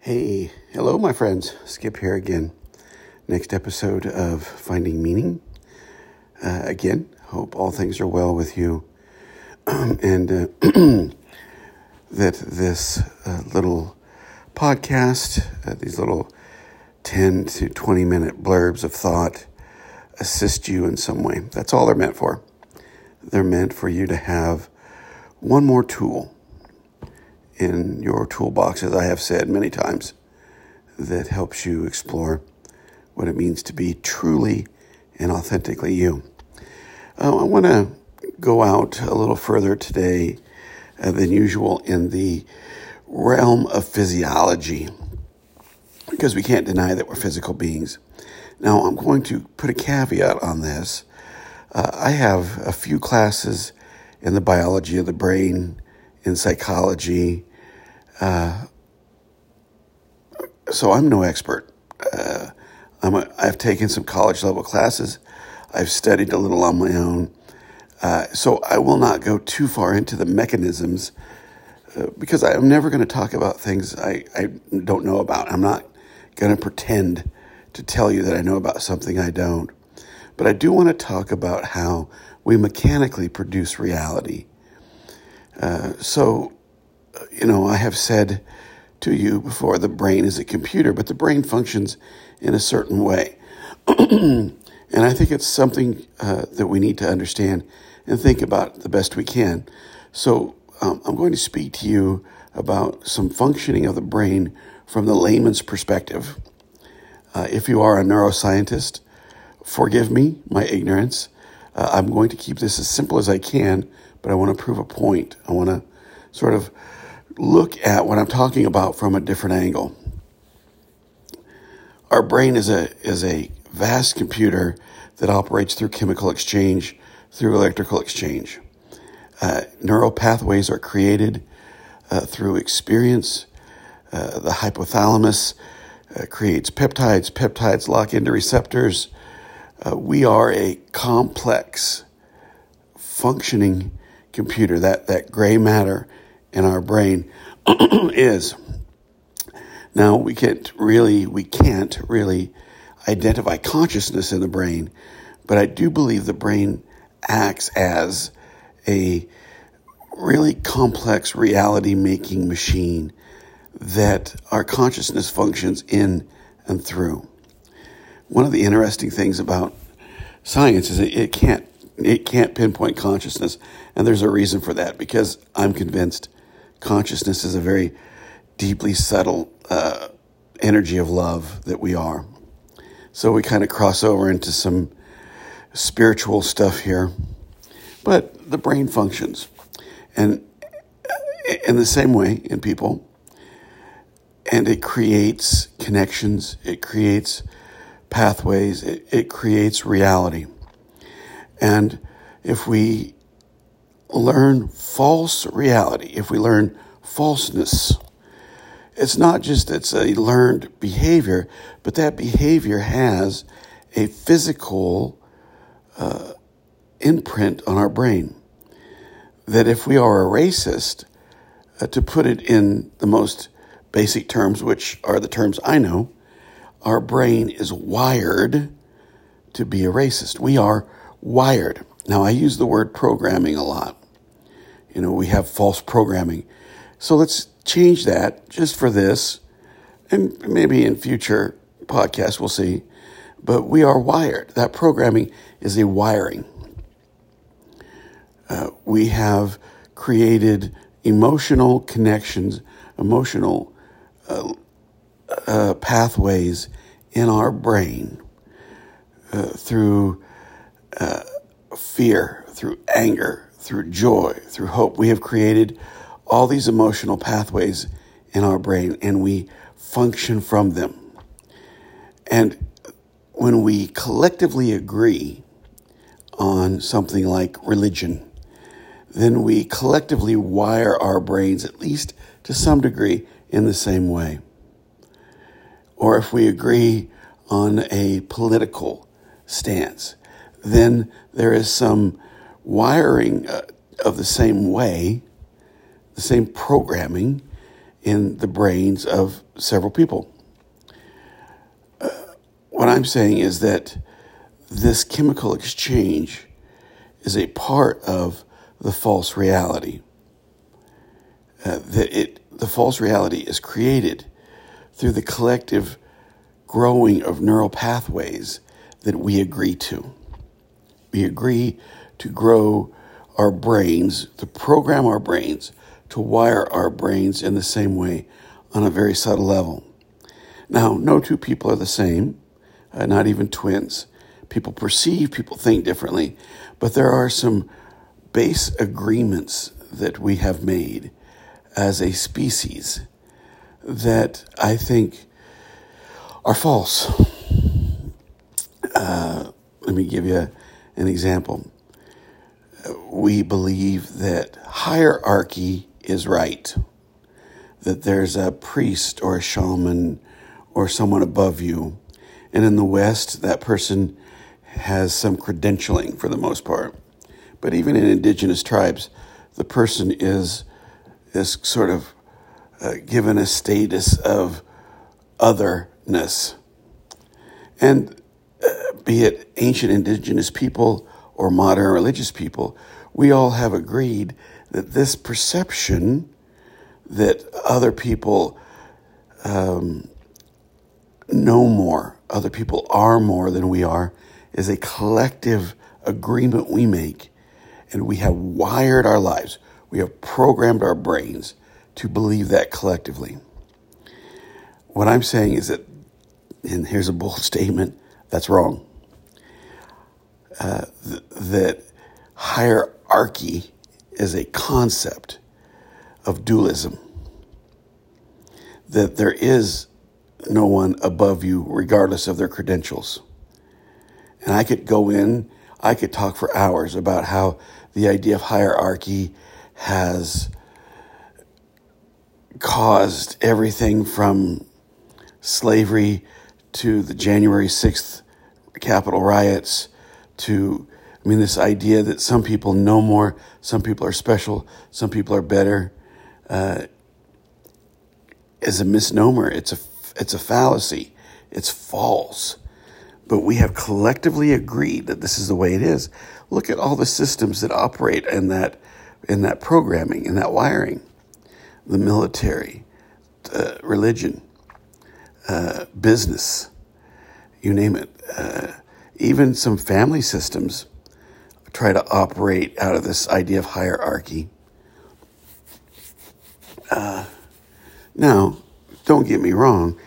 Hey, hello, my friends. Skip here again. Next episode of Finding Meaning. Uh, again, hope all things are well with you. and uh, that this uh, little podcast, uh, these little 10 to 20 minute blurbs of thought, assist you in some way. That's all they're meant for. They're meant for you to have one more tool in your toolbox, as I have said many times, that helps you explore what it means to be truly and authentically you. Uh, I want to go out a little further today uh, than usual in the realm of physiology because we can't deny that we're physical beings. Now, I'm going to put a caveat on this. Uh, I have a few classes in the biology of the brain, in psychology, uh, so I'm no expert. Uh, I'm a, I've taken some college level classes. I've studied a little on my own. Uh, so I will not go too far into the mechanisms uh, because I'm never going to talk about things I, I don't know about. I'm not going to pretend to tell you that I know about something I don't. But I do want to talk about how we mechanically produce reality. Uh, so you know, I have said to you before the brain is a computer, but the brain functions in a certain way. and I think it's something uh, that we need to understand and think about the best we can. So um, I'm going to speak to you about some functioning of the brain from the layman's perspective. Uh, if you are a neuroscientist, forgive me my ignorance. Uh, I'm going to keep this as simple as I can, but I want to prove a point. I want to sort of look at what I'm talking about from a different angle. Our brain is a, is a vast computer that operates through chemical exchange, through electrical exchange. Uh, neural pathways are created uh, through experience. Uh, the hypothalamus uh, creates peptides. Peptides lock into receptors. Uh, we are a complex functioning computer, that, that gray matter in our brain is. Now we can't really we can't really identify consciousness in the brain, but I do believe the brain acts as a really complex reality making machine that our consciousness functions in and through. One of the interesting things about science is it can't it can't pinpoint consciousness, and there's a reason for that because I'm convinced consciousness is a very deeply subtle uh, energy of love that we are. So we kind of cross over into some spiritual stuff here. But the brain functions. And in the same way in people, and it creates connections, it creates pathways, it, it creates reality. And if we learn false reality, if we learn falseness, it's not just it's a learned behavior, but that behavior has a physical uh, imprint on our brain. That if we are a racist, uh, to put it in the most basic terms, which are the terms I know, our brain is wired to be a racist. We are wired. Now, I use the word programming a lot. You know, we have false programming. So let's change that just for this, and maybe in future podcasts, we'll see. But we are wired. That programming is a wiring. Uh, we have created emotional connections, emotional uh, uh, pathways in our brain uh, through uh, fear, through anger, through joy, through hope. We have created all these emotional pathways in our brain and we function from them. And when we collectively agree on something like religion, then we collectively wire our brains, at least to some degree, in the same way. Or if we agree on a political stance, then there is some wiring uh, of the same way, the same programming in the brains of several people. Uh, what I'm saying is that this chemical exchange is a part of the false reality. Uh, that it, the false reality is created through the collective growing of neural pathways that we agree to. We agree to grow our brains, to program our brains, to wire our brains in the same way on a very subtle level. Now, no two people are the same, uh, not even twins. People perceive, people think differently, but there are some base agreements that we have made as a species that I think are false. Uh, let me give you an example. We believe that hierarchy is right, that there's a priest or a shaman or someone above you. And in the West, that person has some credentialing for the most part. But even in indigenous tribes, the person is, is sort of uh, given a status of otherness. And uh, be it ancient indigenous people or modern religious people, we all have agreed that this perception that other people um, know more, other people are more than we are, is a collective agreement we make. And we have wired our lives, we have programmed our brains to believe that collectively. What I'm saying is that, and here's a bold statement that's wrong. Th- that hierarchy is a concept of dualism. That there is no one above you, regardless of their credentials. And I could go in, I could talk for hours about how the idea of hierarchy has caused everything from slavery to the January 6th Capitol riots to I mean, this idea that some people know more, some people are special, some people are better, uh, is a misnomer. It's a it's a fallacy. It's false. But we have collectively agreed that this is the way it is. Look at all the systems that operate in that in that programming, in that wiring, the military, uh, religion, uh, business, you name it. Uh, even some family systems try to operate out of this idea of hierarchy. Uh, now, don't get me wrong.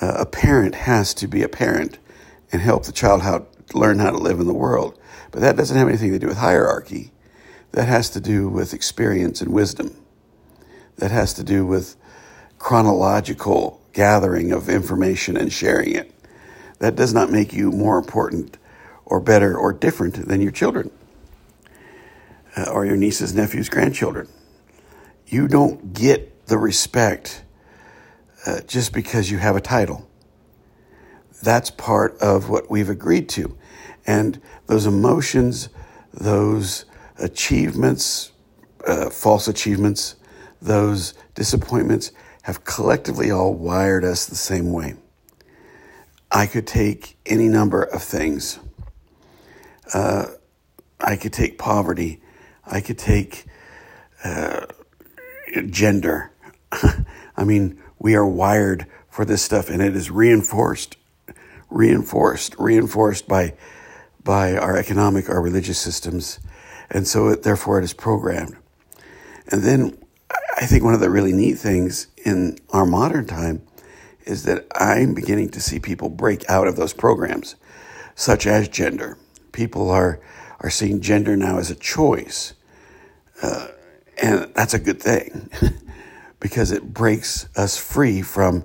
Uh, a parent has to be a parent and help the child how learn how to live in the world, but that doesn't have anything to do with hierarchy. That has to do with experience and wisdom. That has to do with chronological gathering of information and sharing it. That does not make you more important or better or different than your children uh, or your nieces, nephews, grandchildren. You don't get the respect uh, just because you have a title. That's part of what we've agreed to. And those emotions, those achievements, uh, false achievements, those disappointments have collectively all wired us the same way. I could take any number of things. Uh, I could take poverty. I could take uh, gender. I mean, we are wired for this stuff, and it is reinforced, reinforced, reinforced by by our economic, our religious systems, and so it, therefore it is programmed. And then I think one of the really neat things in our modern time is that I'm beginning to see people break out of those programs, such as gender. People are are seeing gender now as a choice, uh, and that's a good thing because it breaks us free from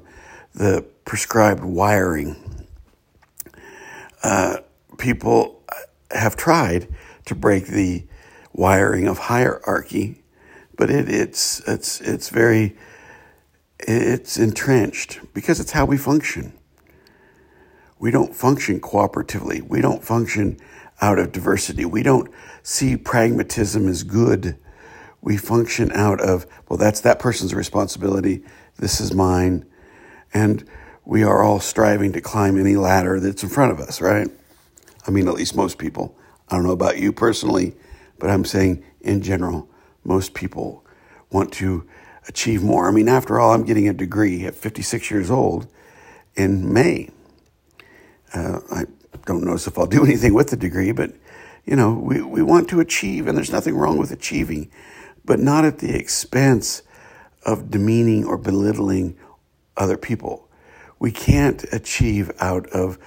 the prescribed wiring. Uh, people have tried to break the wiring of hierarchy, but it, it's it's it's very it's entrenched because it's how we function. We don't function cooperatively. We don't function out of diversity. We don't see pragmatism as good. We function out of, well, that's that person's responsibility this is mine. And we are all striving to climb any ladder that's in front of us, right? I mean, at least most people. I don't know about you personally, but I'm saying in general, most people want to achieve more. I mean, after all, I'm getting a degree at 56 years old in May. Uh, I don't know if I'll do anything with the degree, but you know, we, we want to achieve, and there's nothing wrong with achieving, but not at the expense of demeaning or belittling other people. We can't achieve out of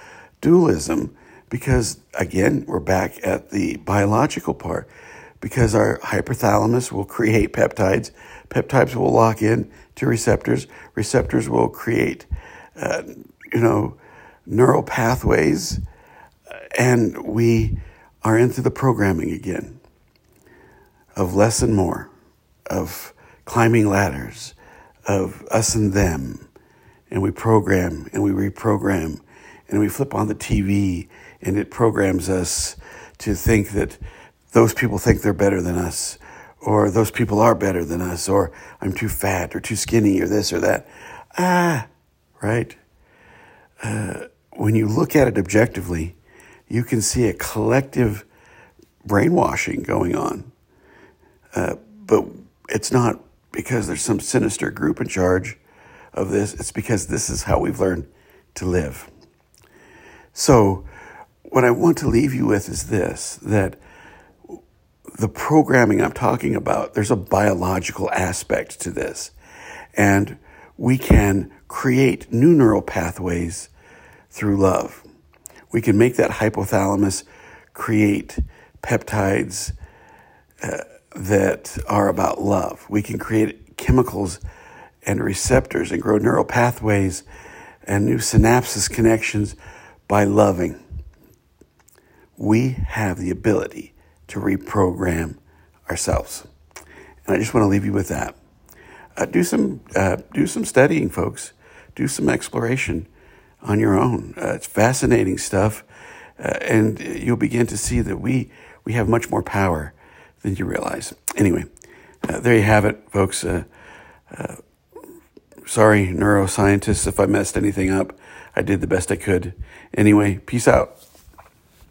dualism because, again, we're back at the biological part. Because our hypothalamus will create peptides, peptides will lock in to receptors, receptors will create, uh, you know, neural pathways, and we are into the programming again of less and more, of climbing ladders, of us and them. And we program and we reprogram and we flip on the TV and it programs us to think that those people think they're better than us or those people are better than us or I'm too fat or too skinny or this or that. Ah, right? Uh, when you look at it objectively, you can see a collective brainwashing going on. Uh, but it's not because there's some sinister group in charge of this, it's because this is how we've learned to live. So, what I want to leave you with is this that the programming I'm talking about, there's a biological aspect to this. And we can create new neural pathways through love. We can make that hypothalamus create peptides uh, that are about love. We can create chemicals and receptors and grow neural pathways and new synapses connections by loving. We have the ability to reprogram ourselves. And I just want to leave you with that. Uh, do some uh, do some studying, folks. Do some exploration on your own. Uh, it's fascinating stuff, uh, and you'll begin to see that we we have much more power than you realize. Anyway, uh, there you have it, folks. Uh, sorry, neuroscientists, if I messed anything up. I did the best I could. Anyway, peace out.